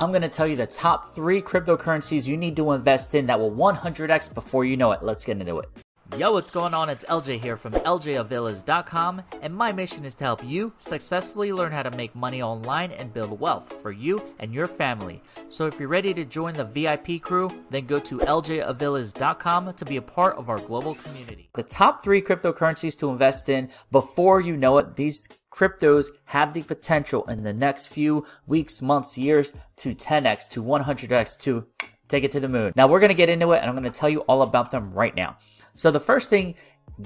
I'm going to tell you the top three cryptocurrencies you need to invest in that will 100x before you know it. Let's get into it. Yo, what's going on? It's LJ here from LJAviles.com, and my mission is to help you successfully learn how to make money online and build wealth for you and your family. So if you're ready to join the VIP crew, then go to LJAviles.com to be a part of our global community. The top three cryptocurrencies to invest in before you know it, these cryptos have the potential in the next few weeks, months, years to 10x, to 100x, to take it to the moon. Now we're going to get into it and I'm going to tell you all about them right now. So the first thing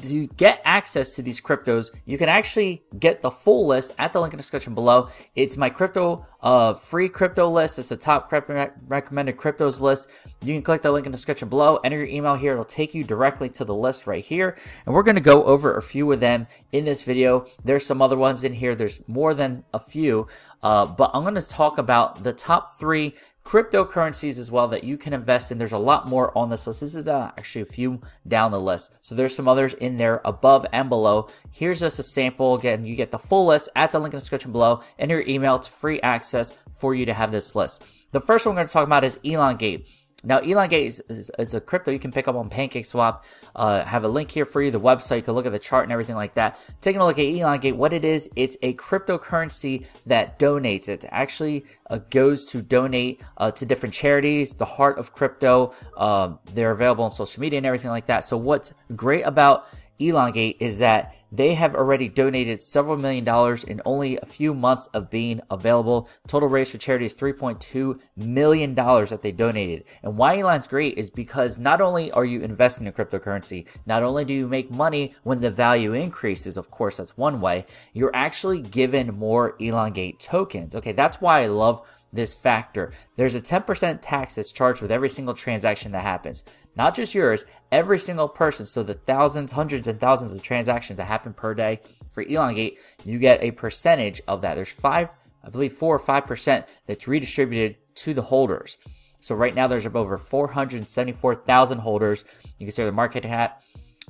to get access to these cryptos, you can actually get the full list at the link in the description below. It's my crypto, uh, free crypto list. It's the top crypto recommended cryptos list. You can click the link in the description below, enter your email here. It'll take you directly to the list right here. And we're going to go over a few of them in this video. There's some other ones in here. There's more than a few. Uh, but I'm going to talk about the top three cryptocurrencies as well that you can invest in. There's a lot more on this list. This is uh, actually a few down the list. So there's some others in there above and below. Here's just a sample. Again, you get the full list at the link in the description below. Enter your email. It's free access for you to have this list. The first one we're going to talk about is Elongate. Now, Elongate is, is, is, a crypto you can pick up on PancakeSwap. Uh, have a link here for you, the website. You can look at the chart and everything like that. Taking a look at Elongate, what it is, it's a cryptocurrency that donates. It actually uh, goes to donate uh, to different charities, the heart of crypto. Um, they're available on social media and everything like that. So what's great about Elongate is that they have already donated several million dollars in only a few months of being available. Total raise for charity is $3.2 million that they donated. And why Elon's great is because not only are you investing in cryptocurrency, not only do you make money when the value increases, of course, that's one way, you're actually given more Elongate tokens. Okay, that's why I love this factor. There's a 10% tax that's charged with every single transaction that happens. Not just yours, every single person. So the thousands, hundreds, and thousands of transactions that happen per day for Elongate, you get a percentage of that. There's five, I believe four or five percent that's redistributed to the holders. So right now there's over 474,000 holders. You can see the market cap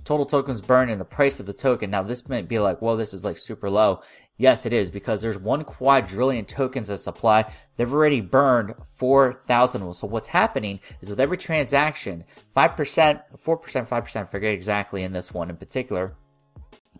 total tokens burned and the price of the token. Now, this might be like, well, this is like super low. Yes, it is because there's one quadrillion tokens of supply. They've already burned 4,000. So what's happening is with every transaction, 5%, 4%, 5%, I forget exactly in this one in particular,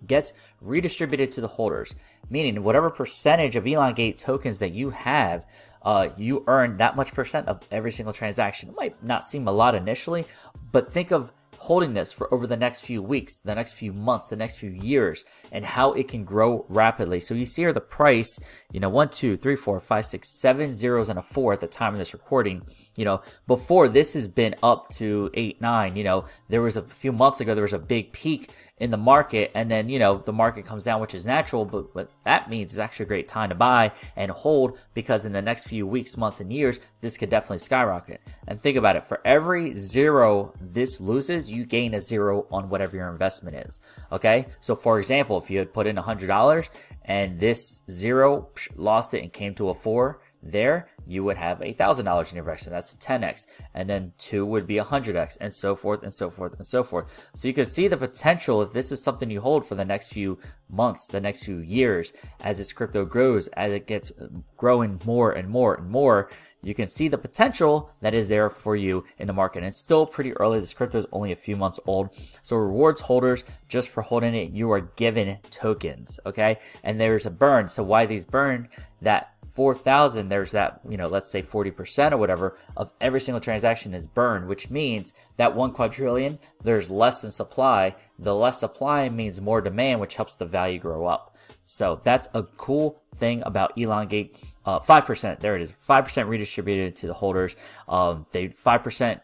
gets redistributed to the holders. Meaning whatever percentage of Elongate tokens that you have, uh, you earn that much percent of every single transaction. It might not seem a lot initially, but think of holding this for over the next few weeks, the next few months, the next few years, and how it can grow rapidly. So you see here the price, you know, one, two, three, four, five, six, seven zeros and a four at the time of this recording. You know, before this has been up to eight, nine, you know, there was a few months ago, there was a big peak in the market and then you know the market comes down which is natural but what that means is actually a great time to buy and hold because in the next few weeks months and years this could definitely skyrocket. And think about it for every zero this loses you gain a zero on whatever your investment is okay? So for example if you had put in a hundred dollars and this zero lost it and came to a four there you would have a thousand dollars in your investment. That's a 10x, and then two would be a hundred x, and so forth and so forth and so forth. So you can see the potential if this is something you hold for the next few months, the next few years, as this crypto grows, as it gets growing more and more and more. You can see the potential that is there for you in the market. And it's still pretty early. This crypto is only a few months old. So rewards holders, just for holding it, you are given tokens. Okay. And there's a burn. So why these burn that 4,000, there's that, you know, let's say 40% or whatever of every single transaction is burned, which means that one quadrillion, there's less in supply. The less supply means more demand, which helps the value grow up. So that's a cool thing about Elongate. Uh, 5%, there it is, 5% redistributed to the holders. Um, they 5%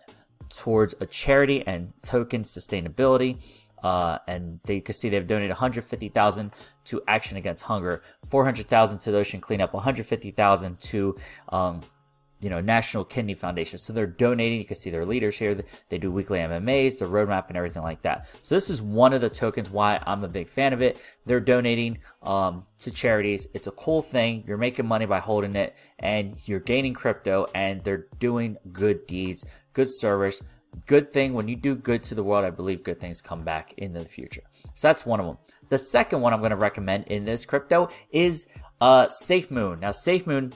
towards a charity and token sustainability. Uh, and they, can see they've donated 150,000 to Action Against Hunger, 400,000 to the Ocean Cleanup, 150,000 to, um, you know, National Kidney Foundation. So they're donating. You can see their leaders here. They do weekly AMAs, the roadmap, and everything like that. So this is one of the tokens why I'm a big fan of it. They're donating um, to charities. It's a cool thing. You're making money by holding it, and you're gaining crypto, and they're doing good deeds, good service good thing when you do good to the world i believe good things come back in the future so that's one of them the second one i'm going to recommend in this crypto is uh SafeMoon now SafeMoon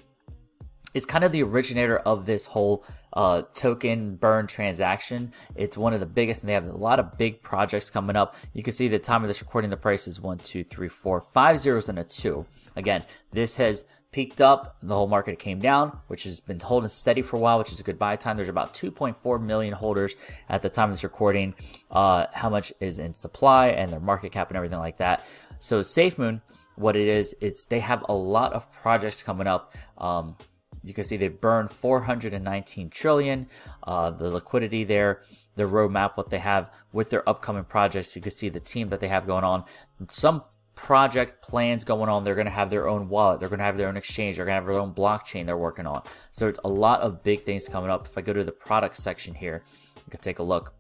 is kind of the originator of this whole uh, token burn transaction. It's one of the biggest, and they have a lot of big projects coming up. You can see the time of this recording, the price is one, two, three, four, five zeros and a two. Again, this has peaked up, the whole market came down, which has been holding steady for a while, which is a good buy time. There's about 2.4 million holders at the time of this recording. Uh, how much is in supply and their market cap and everything like that. So SafeMoon, what it is, it's they have a lot of projects coming up. Um, you can see they burned 419 trillion. Uh, the liquidity there, the roadmap, what they have with their upcoming projects. You can see the team that they have going on. Some project plans going on. They're going to have their own wallet. They're going to have their own exchange. They're going to have their own blockchain they're working on. So it's a lot of big things coming up. If I go to the product section here, you can take a look.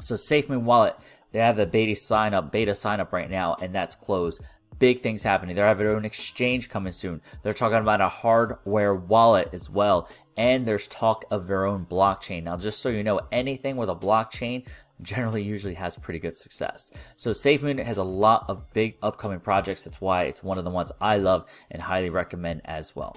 So SafeMoon Wallet, they have the beta sign up, beta sign up right now, and that's closed big things happening. They're having their own exchange coming soon. They're talking about a hardware wallet as well. And there's talk of their own blockchain. Now, just so you know, anything with a blockchain generally usually has pretty good success. So SafeMoon has a lot of big upcoming projects. That's why it's one of the ones I love and highly recommend as well.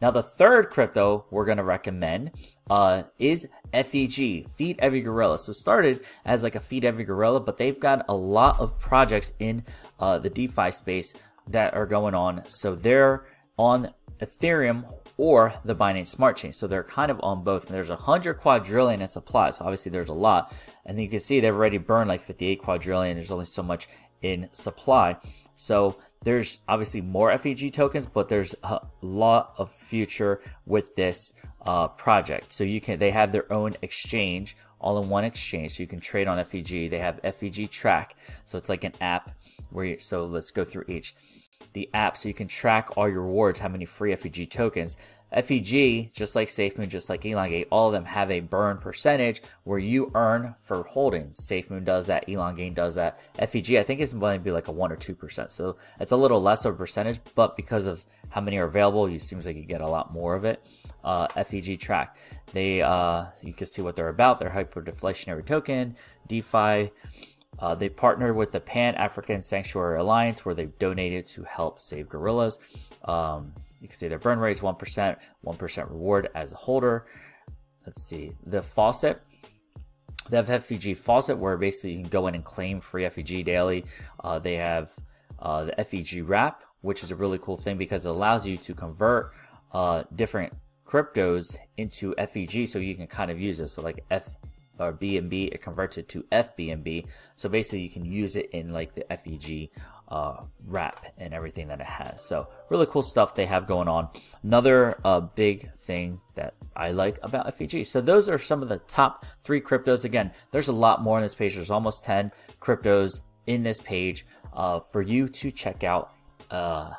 Now, the third crypto we're going to recommend uh, is FEG, Feed Every Gorilla. So it started as like a Feed Every Gorilla, but they've got a lot of projects in uh, the DeFi space that are going on. So they're on Ethereum or the Binance Smart Chain. So they're kind of on both. And there's 100 quadrillion in supply. So obviously there's a lot. And you can see they've already burned like 58 quadrillion. There's only so much in supply. So there's obviously more FEG tokens, but there's a lot of future with this uh, project. So you can they have their own exchange, all in one exchange. So you can trade on FEG. They have FEG Track, so it's like an app where. You, so let's go through each. The app, so you can track all your rewards, how many free FEG tokens. FEG, just like SafeMoon, just like Elongate, all of them have a burn percentage where you earn for holdings. SafeMoon does that, Elongate does that. FEG, I think it's going to be like a 1 or 2%. So it's a little less of a percentage, but because of how many are available, it seems like you get a lot more of it. Uh, FEG track, they, uh, you can see what they're about. They're hyper-deflationary token, DeFi. Uh, they partnered with the Pan African Sanctuary Alliance, where they've donated to help save gorillas. Um, you can see their burn rate is 1%, 1% reward as a holder. Let's see, the faucet. They have FEG faucet where basically you can go in and claim free FEG daily. Uh, they have uh, the FEG wrap, which is a really cool thing because it allows you to convert uh, different cryptos into FEG so you can kind of use it. So like F or BNB, it converts it to FBNB. So basically you can use it in like the FEG uh, wrap and everything that it has. So really cool stuff they have going on. Another uh, big thing that I like about FEG. So those are some of the top three cryptos. Again, there's a lot more on this page. There's almost 10 cryptos in this page uh, for you to check out uh,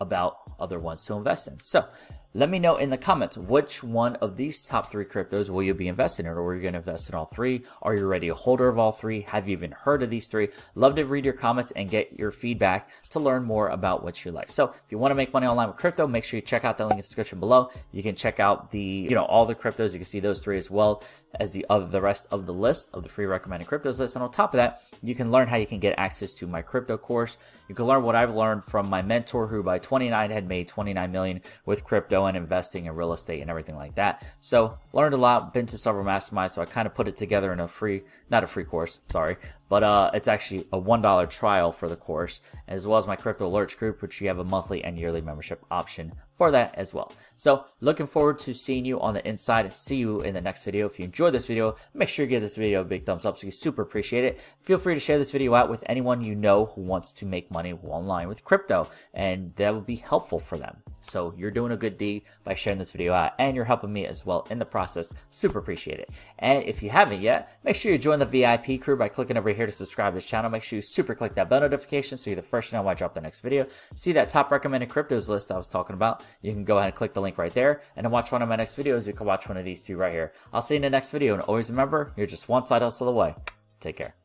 about other ones to invest in. So let me know in the comments which one of these top three cryptos will you be investing in, or are you going to invest in all three? Are you already a holder of all three? Have you even heard of these three? Love to read your comments and get your feedback to learn more about what you like. So if you want to make money online with crypto, make sure you check out the link in the description below. You can check out the, you know, all the cryptos. You can see those three as well as the other, the rest of the list of the free recommended cryptos list. And on top of that, you can learn how you can get access to my crypto course. You can learn what I've learned from my mentor who by 29 had made 29 million with crypto and investing in real estate and everything like that. So learned a lot, been to several masterminds, so I kind of put it together in a free, not a free course, sorry, but uh, it's actually a $1 trial for the course, as well as my crypto alerts group, which you have a monthly and yearly membership option for that as well. So looking forward to seeing you on the inside. See you in the next video. If you enjoyed this video, make sure you give this video a big thumbs up so you super appreciate it. Feel free to share this video out with anyone you know who wants to make money online with crypto and that would be helpful for them. So you're doing a good deed by sharing this video out and you're helping me as well in the process. Super appreciate it. And if you haven't yet, make sure you join the VIP crew by clicking over here to subscribe to this channel. Make sure you super click that bell notification so you're the first to know when I drop the next video. See that top recommended cryptos list I was talking about. You can go ahead and click the link right there. And to watch one of my next videos, you can watch one of these two right here. I'll see you in the next video. And always remember, you're just one side hustle away. Take care.